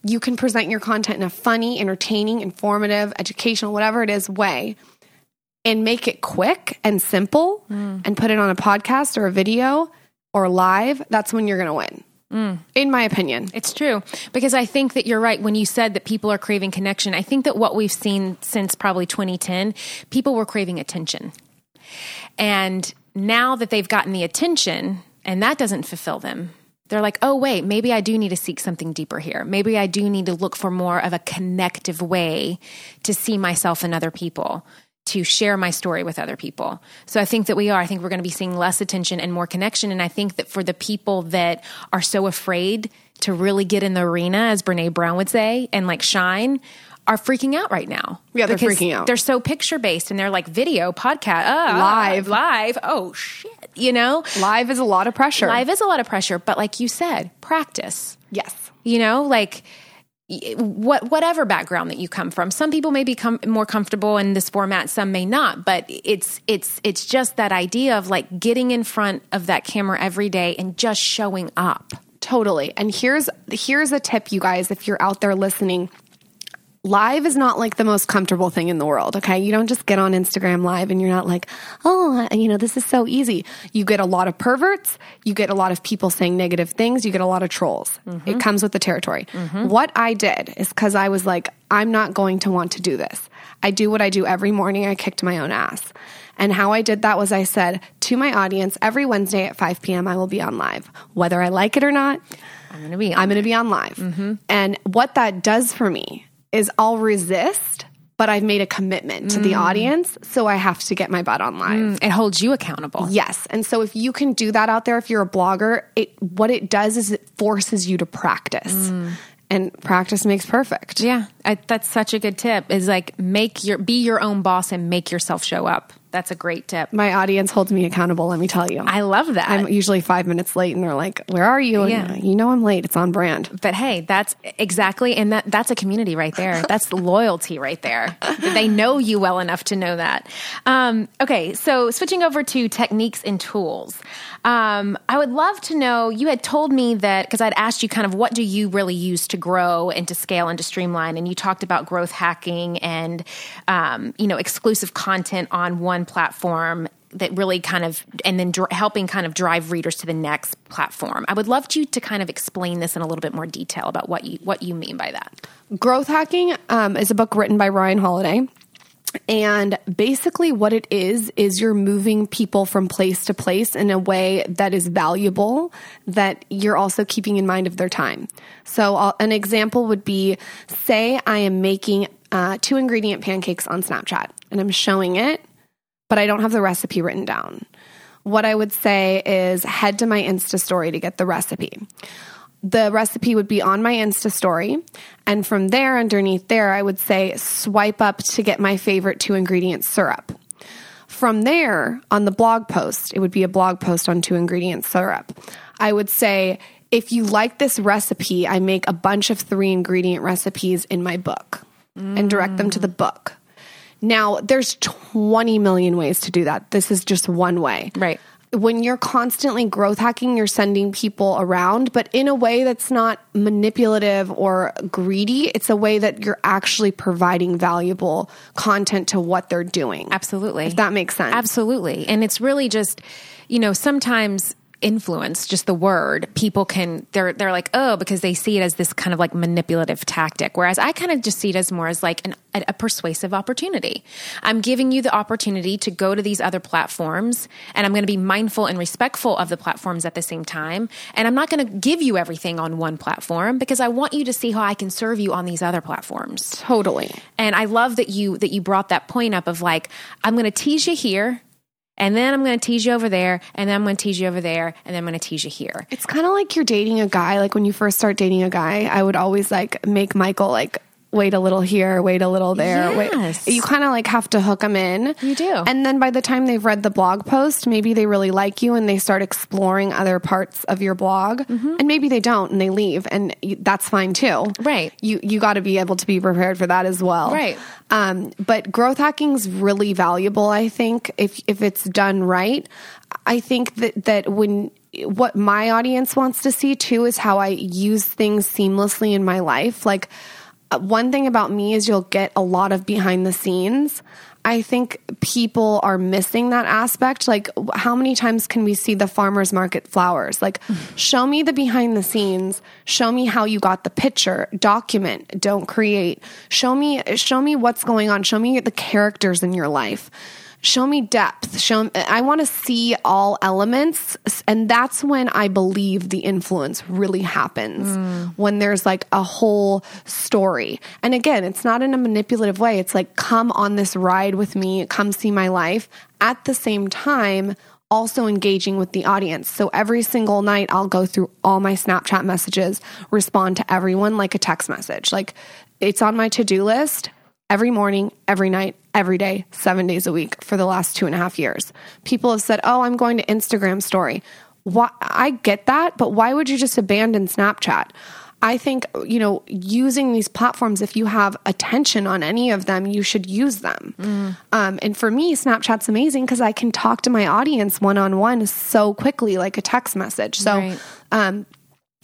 You can present your content in a funny, entertaining, informative, educational, whatever it is way and make it quick and simple mm. and put it on a podcast or a video or live, that's when you're going to win. Mm. In my opinion. It's true because I think that you're right when you said that people are craving connection. I think that what we've seen since probably 2010, people were craving attention. And now that they've gotten the attention and that doesn't fulfill them, they're like, oh, wait, maybe I do need to seek something deeper here. Maybe I do need to look for more of a connective way to see myself and other people, to share my story with other people. So I think that we are. I think we're going to be seeing less attention and more connection. And I think that for the people that are so afraid to really get in the arena, as Brene Brown would say, and like shine, are freaking out right now. Yeah, they're freaking out. They're so picture based and they're like video, podcast, uh, Live. live. Oh, shit. You know? Live is a lot of pressure. Live is a lot of pressure, but like you said, practice. Yes. You know, like what whatever background that you come from. Some people may become more comfortable in this format, some may not, but it's it's it's just that idea of like getting in front of that camera every day and just showing up. Totally. And here's here's a tip you guys if you're out there listening. Live is not like the most comfortable thing in the world, okay? You don't just get on Instagram live and you're not like, "Oh, you know, this is so easy." You get a lot of perverts, you get a lot of people saying negative things, you get a lot of trolls. Mm-hmm. It comes with the territory. Mm-hmm. What I did is cuz I was like, I'm not going to want to do this. I do what I do every morning. I kicked my own ass. And how I did that was I said to my audience, every Wednesday at 5 p.m., I will be on live. Whether I like it or not, I'm going to be I'm going to be on live. Mm-hmm. And what that does for me is I'll resist, but I've made a commitment to the mm. audience. So I have to get my butt on live. Mm, it holds you accountable. Yes. And so if you can do that out there, if you're a blogger, it, what it does is it forces you to practice. Mm. And practice makes perfect. Yeah, I, that's such a good tip. Is like make your be your own boss and make yourself show up. That's a great tip. My audience holds me accountable, let me tell you. I love that. I'm usually five minutes late and they're like, Where are you? And Yeah. you know I'm late. It's on brand. But hey, that's exactly, and that that's a community right there. That's loyalty right there. they know you well enough to know that. Um, okay, so switching over to techniques and tools, um, I would love to know. You had told me that because I'd asked you kind of what do you really use to grow and to scale and to streamline, and you talked about growth hacking and um, you know exclusive content on one platform that really kind of and then dr- helping kind of drive readers to the next platform. I would love you to kind of explain this in a little bit more detail about what you what you mean by that. Growth Hacking um, is a book written by Ryan Holiday. And basically, what it is, is you're moving people from place to place in a way that is valuable, that you're also keeping in mind of their time. So, uh, an example would be say I am making uh, two ingredient pancakes on Snapchat and I'm showing it, but I don't have the recipe written down. What I would say is head to my Insta story to get the recipe the recipe would be on my Insta story. And from there, underneath there, I would say swipe up to get my favorite two ingredient syrup. From there, on the blog post, it would be a blog post on two ingredient syrup. I would say, if you like this recipe, I make a bunch of three ingredient recipes in my book and direct them to the book. Now, there's 20 million ways to do that. This is just one way Right. When you're constantly growth hacking, you're sending people around, but in a way that's not manipulative or greedy. It's a way that you're actually providing valuable content to what they're doing. Absolutely. If that makes sense. Absolutely. And it's really just, you know, sometimes influence just the word people can they're they're like oh because they see it as this kind of like manipulative tactic. Whereas i kind of just see it as more as like an, a, a persuasive opportunity. I'm giving you the opportunity to go to these other platforms and i'm going to be mindful and respectful of the platforms at the same time and i'm not going to give you everything on one platform because i want you to see how i can serve you on these other platforms. Totally. and I love that you that you brought that point up of like I'm going to tease you here and then I'm going to tease you over there and then I'm going to tease you over there and then I'm going to tease you here. It's kind of like you're dating a guy. Like when you first start dating a guy, I would always like make Michael like wait a little here, wait a little there. Yes. Wait. You kind of like have to hook them in. You do. And then by the time they've read the blog post, maybe they really like you and they start exploring other parts of your blog. Mm-hmm. And maybe they don't and they leave and y- that's fine too. Right. You you got to be able to be prepared for that as well. Right. Um, but growth hacking is really valuable. I think if if it's done right, I think that that when what my audience wants to see too is how I use things seamlessly in my life. Like Uh, one thing about me is you'll get a lot of behind the scenes. I think people are missing that aspect. Like, how many times can we see the farmer's market flowers? Like, show me the behind the scenes. Show me how you got the picture. Document, don't create. Show me, show me what's going on. Show me the characters in your life. Show me depth. Show. I want to see all elements, and that's when I believe the influence really happens. Hmm. When there's like a whole story, and again, it's not in a manipulative way. It's like, come on this ride with me. Come see my life. At the same time, also engaging with the audience. So every single night, I'll go through all my Snapchat messages, respond to everyone like a text message. Like it's on my to do list every morning, every night, every day, seven days a week for the last two and a half years. People have said, Oh, I'm going to Instagram story. Why, I get that, but why would you just abandon Snapchat? I think, you know, using these platforms, if you have attention on any of them, you should use them. Um, and for me, Snapchat's amazing because I can talk to my audience one on one so quickly, like a text message. So, Right. um,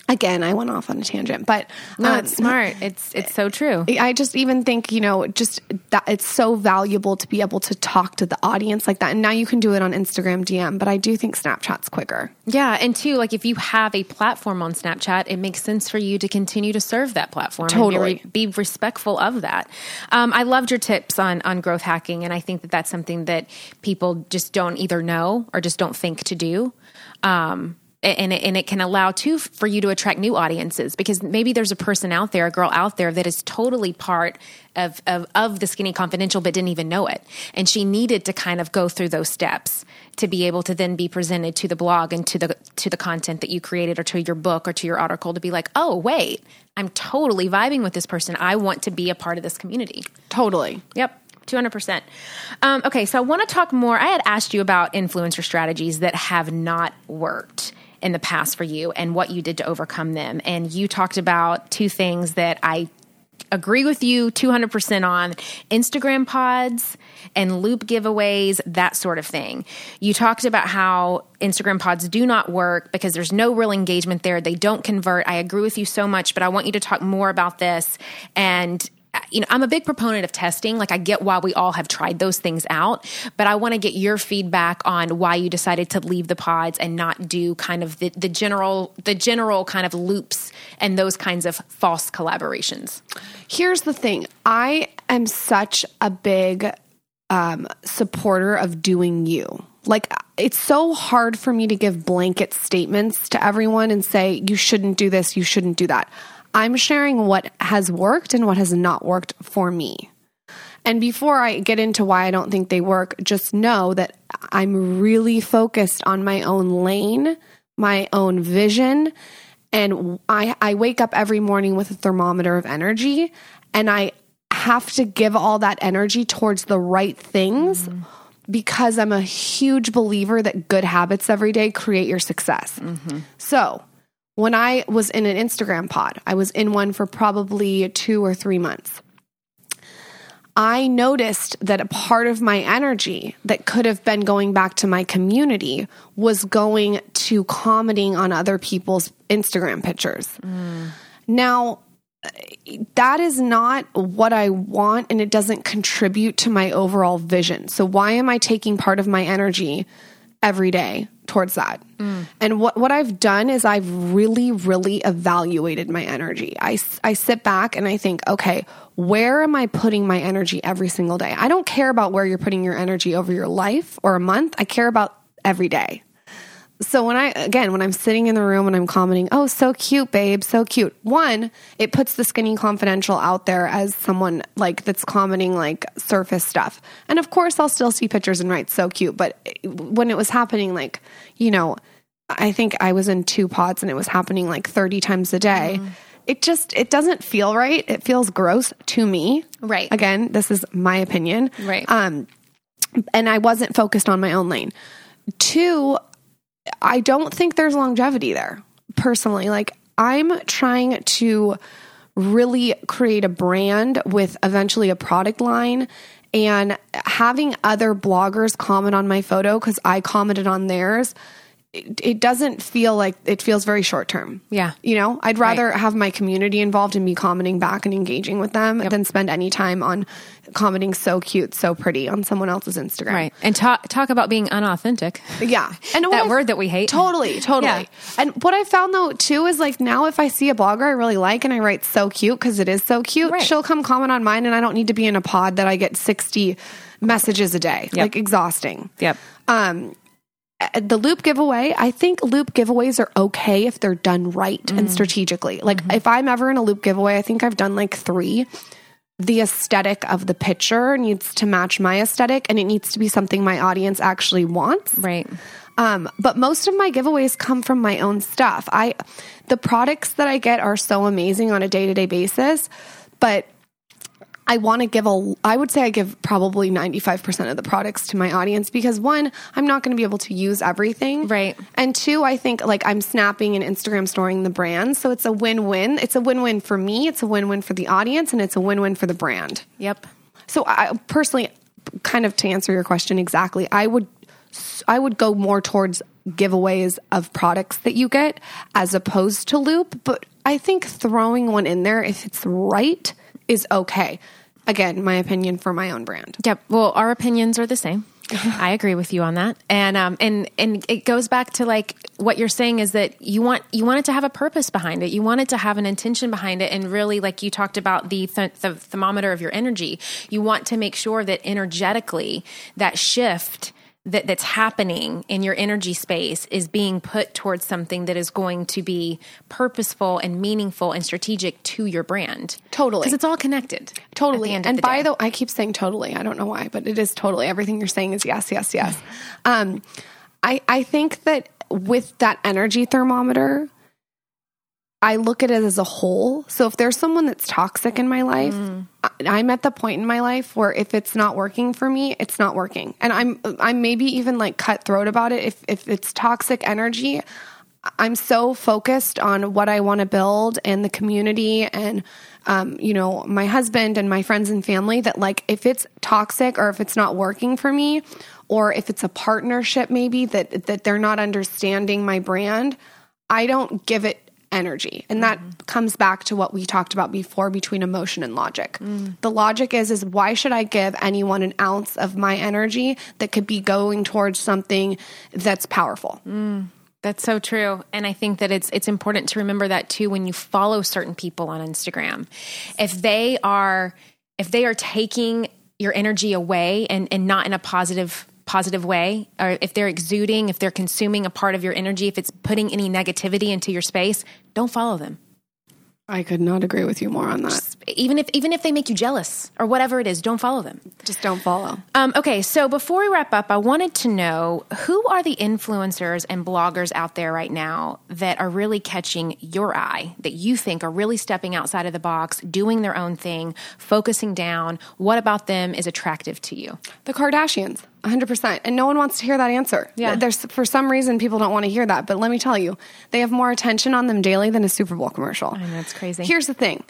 again, I went off on a tangent, but No, um, it's smart. It's it's so true. I just even think, you know, just that it's so valuable to be able to talk to the audience like that. And now you can do it on Instagram DM, but I do think Snapchat's quicker. Yeah, and two, like if you have a platform on Snapchat, it makes sense for you to continue to serve that platform. Totally. be respectful of that. Um, I loved your tips on on growth hacking, and I think that that's something that people just don't either know or just don't think to do. Um, and it, and it can allow too for you to attract new audiences because maybe there's a person out there, a girl out there that is totally part of, of of the Skinny Confidential, but didn't even know it, and she needed to kind of go through those steps to be able to then be presented to the blog and to the to the content that you created or to your book or to your article to be like, oh wait, I'm totally vibing with this person. I want to be a part of this community. Totally. Yep. 200%. Um, okay, so I want to talk more. I had asked you about influencer strategies that have not worked in the past for you and what you did to overcome them. And you talked about two things that I agree with you 200% on Instagram pods and loop giveaways, that sort of thing. You talked about how Instagram pods do not work because there's no real engagement there. They don't convert. I agree with you so much, but I want you to talk more about this and you know, I'm a big proponent of testing. Like, I get why we all have tried those things out, but I want to get your feedback on why you decided to leave the pods and not do kind of the, the general, the general kind of loops and those kinds of false collaborations. Here's the thing I am such a big um, supporter of doing you. Like, it's so hard for me to give blanket statements to everyone and say, you shouldn't do this, you shouldn't do that. I'm sharing what has worked and what has not worked for me. And before I get into why I don't think they work, just know that I'm really focused on my own lane, my own vision. And I, I wake up every morning with a thermometer of energy, and I have to give all that energy towards the right things mm-hmm. because I'm a huge believer that good habits every day create your success. Mm-hmm. So, when I was in an Instagram pod, I was in one for probably two or three months. I noticed that a part of my energy that could have been going back to my community was going to commenting on other people's Instagram pictures. Now, that is not what I want and it doesn't contribute to my overall vision. So, why am I taking part of my energy every day towards that? And what, what I've done is I've really, really evaluated my energy. I, I sit back and I think, okay, where am I putting my energy every single day? I don't care about where you're putting your energy over your life or a month. I care about every day. So when I again when I'm sitting in the room and I'm commenting, "Oh, so cute, babe, so cute." One, it puts the skinny confidential out there as someone like that's commenting like surface stuff. And of course, I'll still see pictures and write so cute, but when it was happening like, you know, I think I was in two pods and it was happening like 30 times a day. it just it doesn't feel right. It feels gross to me. Right. Again, this is my opinion. Right. Um and I wasn't focused on my own lane. Two, I don't think there's longevity there. Personally, like I'm trying to really create a brand with eventually a product line and having other bloggers comment on my photo cuz I commented on theirs it, it doesn't feel like it feels very short term. Yeah. You know, I'd rather have my community involved and be commenting back and engaging with them than spend any time on commenting so cute, so pretty on someone else's Instagram. Right. And talk talk about being unauthentic. Yeah. And That I've- word that we hate. Totally, totally. Yeah. And what I found though too is like now if I see a blogger I really like and I write so cute because it is so cute, Right. she'll come comment on mine and I don't need to be in a pod that I get 60 messages a day. Like exhausting. Yep. Um, the loop giveaway, I think loop giveaways are okay if they're done right Mm. and strategically. Like if I'm ever in a loop giveaway, I think I've done like three. The aesthetic of the picture needs to match my aesthetic and it needs to be something my audience actually wants. Right. Um, but most of my giveaways come from my own stuff. I, the products that I get are so amazing on a day to day basis, but I want to give a, I would say I give probably 95% of the products to my audience because one, I'm not going to be able to use everything. Right. And two, I think like I'm snapping and Instagram storing the brand. So it's a win win. It's a win win for me, it's a win win for the audience, and it's a win win for the brand. Yep. So I personally, kind of to answer your question exactly, I would I would go more towards giveaways of products that you get as opposed to loop. But I think throwing one in there if it's right is okay. Again, my opinion for my own brand. Yep. Well, our opinions are the same. I agree with you on that, and um, and and it goes back to like what you're saying is that you want you want it to have a purpose behind it. You want it to have an intention behind it, and really, like you talked about the th- the thermometer of your energy. You want to make sure that energetically that shift that that's happening in your energy space is being put towards something that is going to be purposeful and meaningful and strategic to your brand. Totally. because it's all connected. Totally. At the end of and the by day. the I keep saying totally. I don't know why, but it is totally. Everything you're saying is yes, yes, yes. Um, I I think that with that energy thermometer, I look at it as a whole. So if there's someone that's toxic in my life, I, I'm at the point in my life where if it's not working for me, it's not working. And I'm I'm maybe even like cutthroat about it. If if it's toxic energy, I'm so focused on what I want to build and the community and um, you know my husband and my friends and family that like if it's toxic or if it's not working for me or if it's a partnership maybe that that they're not understanding my brand, I don't give it energy. And that mm-hmm. comes back to what we talked about before between emotion and logic. Mm. The logic is is why should I give anyone an ounce of my energy that could be going towards something that's powerful? Mm. That's so true. And I think that it's it's important to remember that too when you follow certain people on Instagram. If they are if they are taking your energy away and, and not in a positive positive way, or if they're exuding, if they're consuming a part of your energy, if it's putting any negativity into your space, don't follow them. I could not agree with you more on that. Even if even if they make you jealous or whatever it is, don't follow them. Just don't follow. Um, okay, so before we wrap up, I wanted to know who are the influencers and bloggers out there right now that are really catching your eye, that you think are really stepping outside of the box, doing their own thing, focusing down. What about them is attractive to you? The Kardashians, 100%. And no one wants to hear that answer. Yeah. There's for some reason people don't want to hear that, but let me tell you, they have more attention on them daily than a Super Bowl commercial. I know, it's crazy. Here's the thing.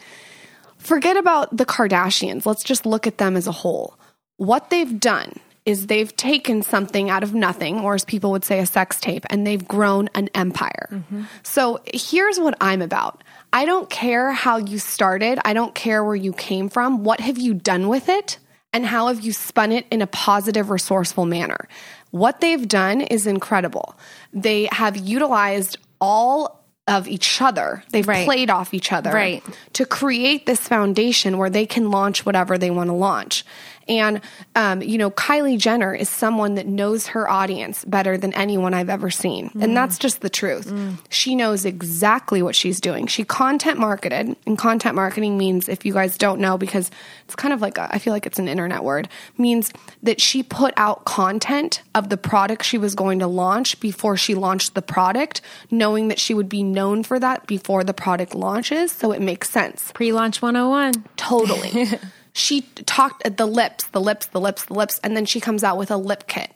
Forget about the Kardashians. Let's just look at them as a whole. What they've done is they've taken something out of nothing, or as people would say, a sex tape, and they've grown an empire. Mm-hmm. So here's what I'm about. I don't care how you started. I don't care where you came from. What have you done with it? And how have you spun it in a positive, resourceful manner? What they've done is incredible. They have utilized all of each other. They've Right. played off each other Right. to create this foundation where they can launch whatever they want to launch. And, um, you know, Kylie Jenner is someone that knows her audience better than anyone I've ever seen. Mm. And that's just the truth. Mm. She knows exactly what she's doing. She content marketed, and content marketing means, if you guys don't know, because it's kind of like, a, I feel like it's an internet word, means that she put out content of the product she was going to launch before she launched the product, knowing that she would be known for that before the product launches. So it makes sense. Pre launch 101. Totally. she talked at the lips, the lips, the lips, the lips, and then she comes out with a lip kit.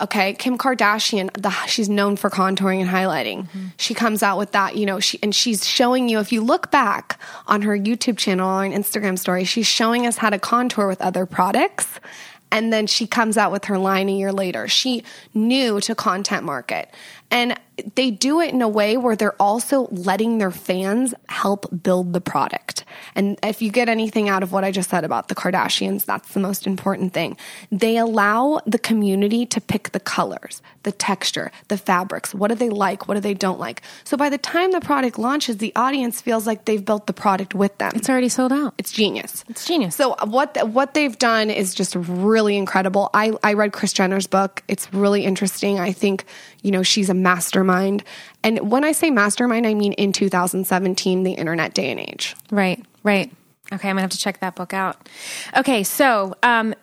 Okay, Kim Kardashian, the, she's known for contouring and highlighting. Mm-hmm. She comes out with that, you know, she and she's showing you. If you look back on her YouTube channel or an Instagram story, she's showing us how to contour with other products, and then she comes out with her line a year later. She knew to content market, and they do it in a way where they're also letting their fans help build the product. And if you get anything out of what I just said about the Kardashians, that's the most important thing. They allow the community to pick the colors, the texture, the fabrics. What do they like? What do they don't like? So by the time the product launches, the audience feels like they've built the product with them. It's already sold out. It's genius. It's genius. So what what they've done is just really incredible. I I read Kris Jenner's book. It's really interesting. I think, you know, she's a mastermind. And when I say mastermind, I mean in 2017, the internet day and age. Right, right. Okay, I'm gonna have to check that book out. Okay, so um,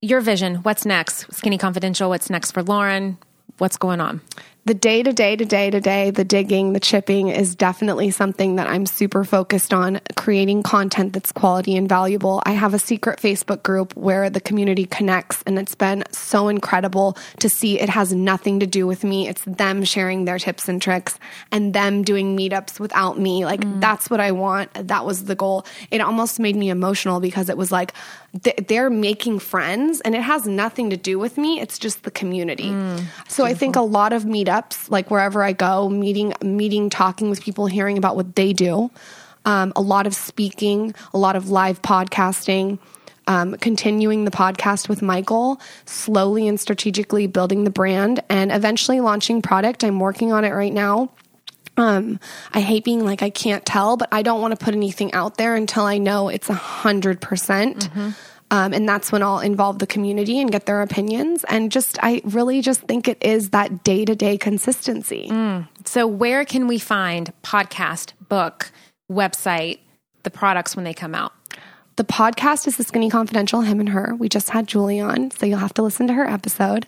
your vision, what's next? Skinny Confidential, what's next for Lauryn? What's going on? The day to day to day to day, the digging, the chipping is definitely something that I'm super focused on creating content that's quality and valuable. I have a secret Facebook group where the community connects and it's been so incredible to see it has nothing to do with me. It's them sharing their tips and tricks and them doing meetups without me. Like mm. that's what I want. That was the goal. It almost made me emotional because it was like they're making friends and it has nothing to do with me. It's just the community. Mm, so beautiful. I think a lot of meetups meetups, like wherever I go, meeting, meeting, talking with people, hearing about what they do. Um, a lot of speaking, a lot of live podcasting, um, continuing the podcast with Michael, slowly and strategically building the brand, and eventually launching product. I'm working on it right now. Um, I hate being like I can't tell, but I don't want to put anything out there until I know it's a hundred percent. Mm-hmm. Um, and that's when I'll involve the community and get their opinions. And just, I really just think it is that day to day consistency. Mm. So, where can we find podcast, book, website, the products when they come out? The podcast is The Skinny Confidential, him and her. We just had Julie on, so you'll have to listen to her episode.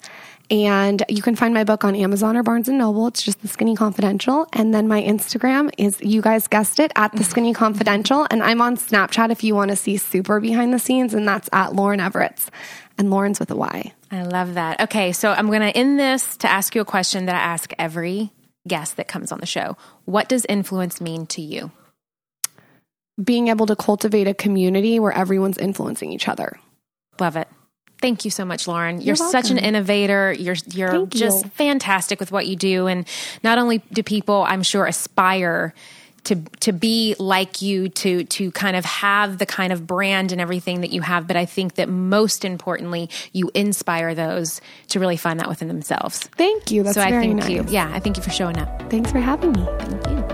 And you can find my book on Amazon or Barnes and Noble. It's just The Skinny Confidential. And then my Instagram is, you guys guessed it, at The Skinny Confidential. And I'm on Snapchat if you want to see super behind the scenes, and that's at Lauryn Evarts. And Lauryn's with a Y. I love that. Okay, so I'm going to end this to ask you a question that I ask every guest that comes on the show. What does influence mean to you? Being able to cultivate a community where everyone's influencing each other. Love it. Thank you so much, Lauryn. You're, You're such an innovator. You're you're Thank just you. fantastic with what you do, and not only do people, I'm sure, aspire to to be like you to to kind of have the kind of brand and everything that you have but i think that most importantly you inspire those to really find that within themselves thank you that's so very i thank nice. you yeah i thank you for showing up thanks for having me thank you